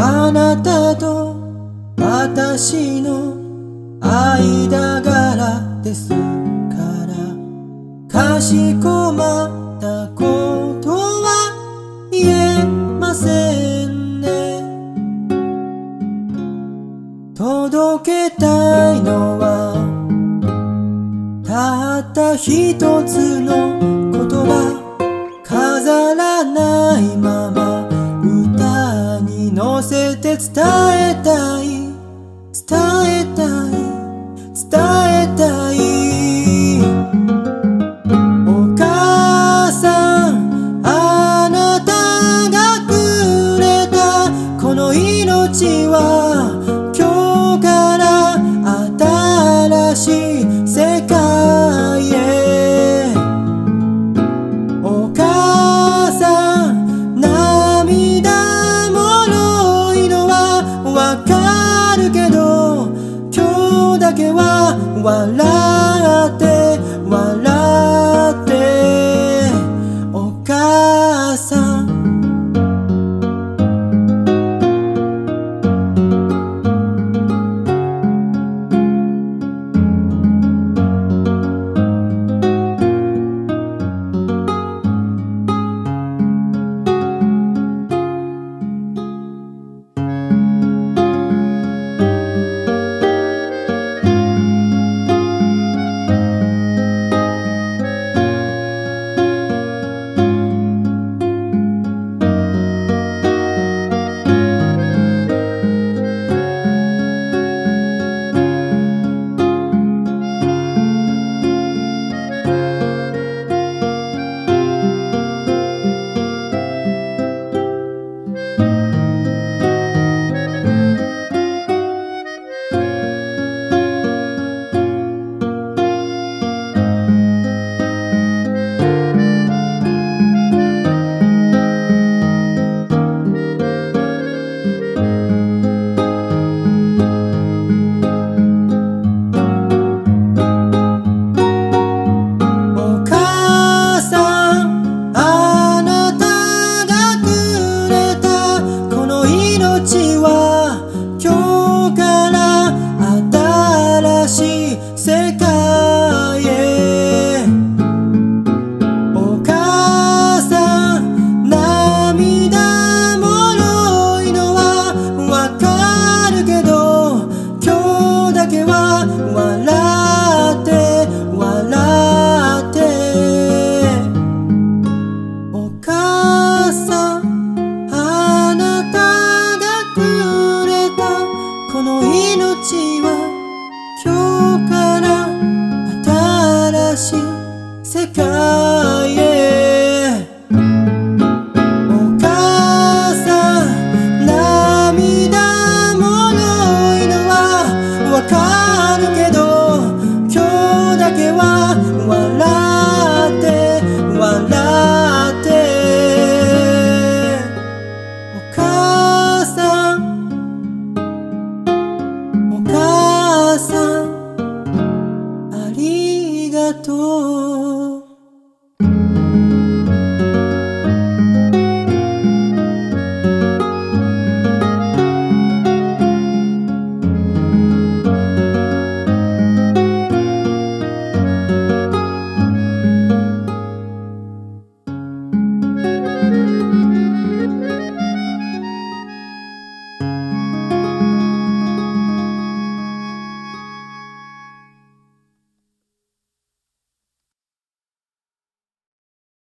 あなたと私の間柄ですからかしこまったことは言えませんね。届けたいのはたった一つのけは笑って世界へ。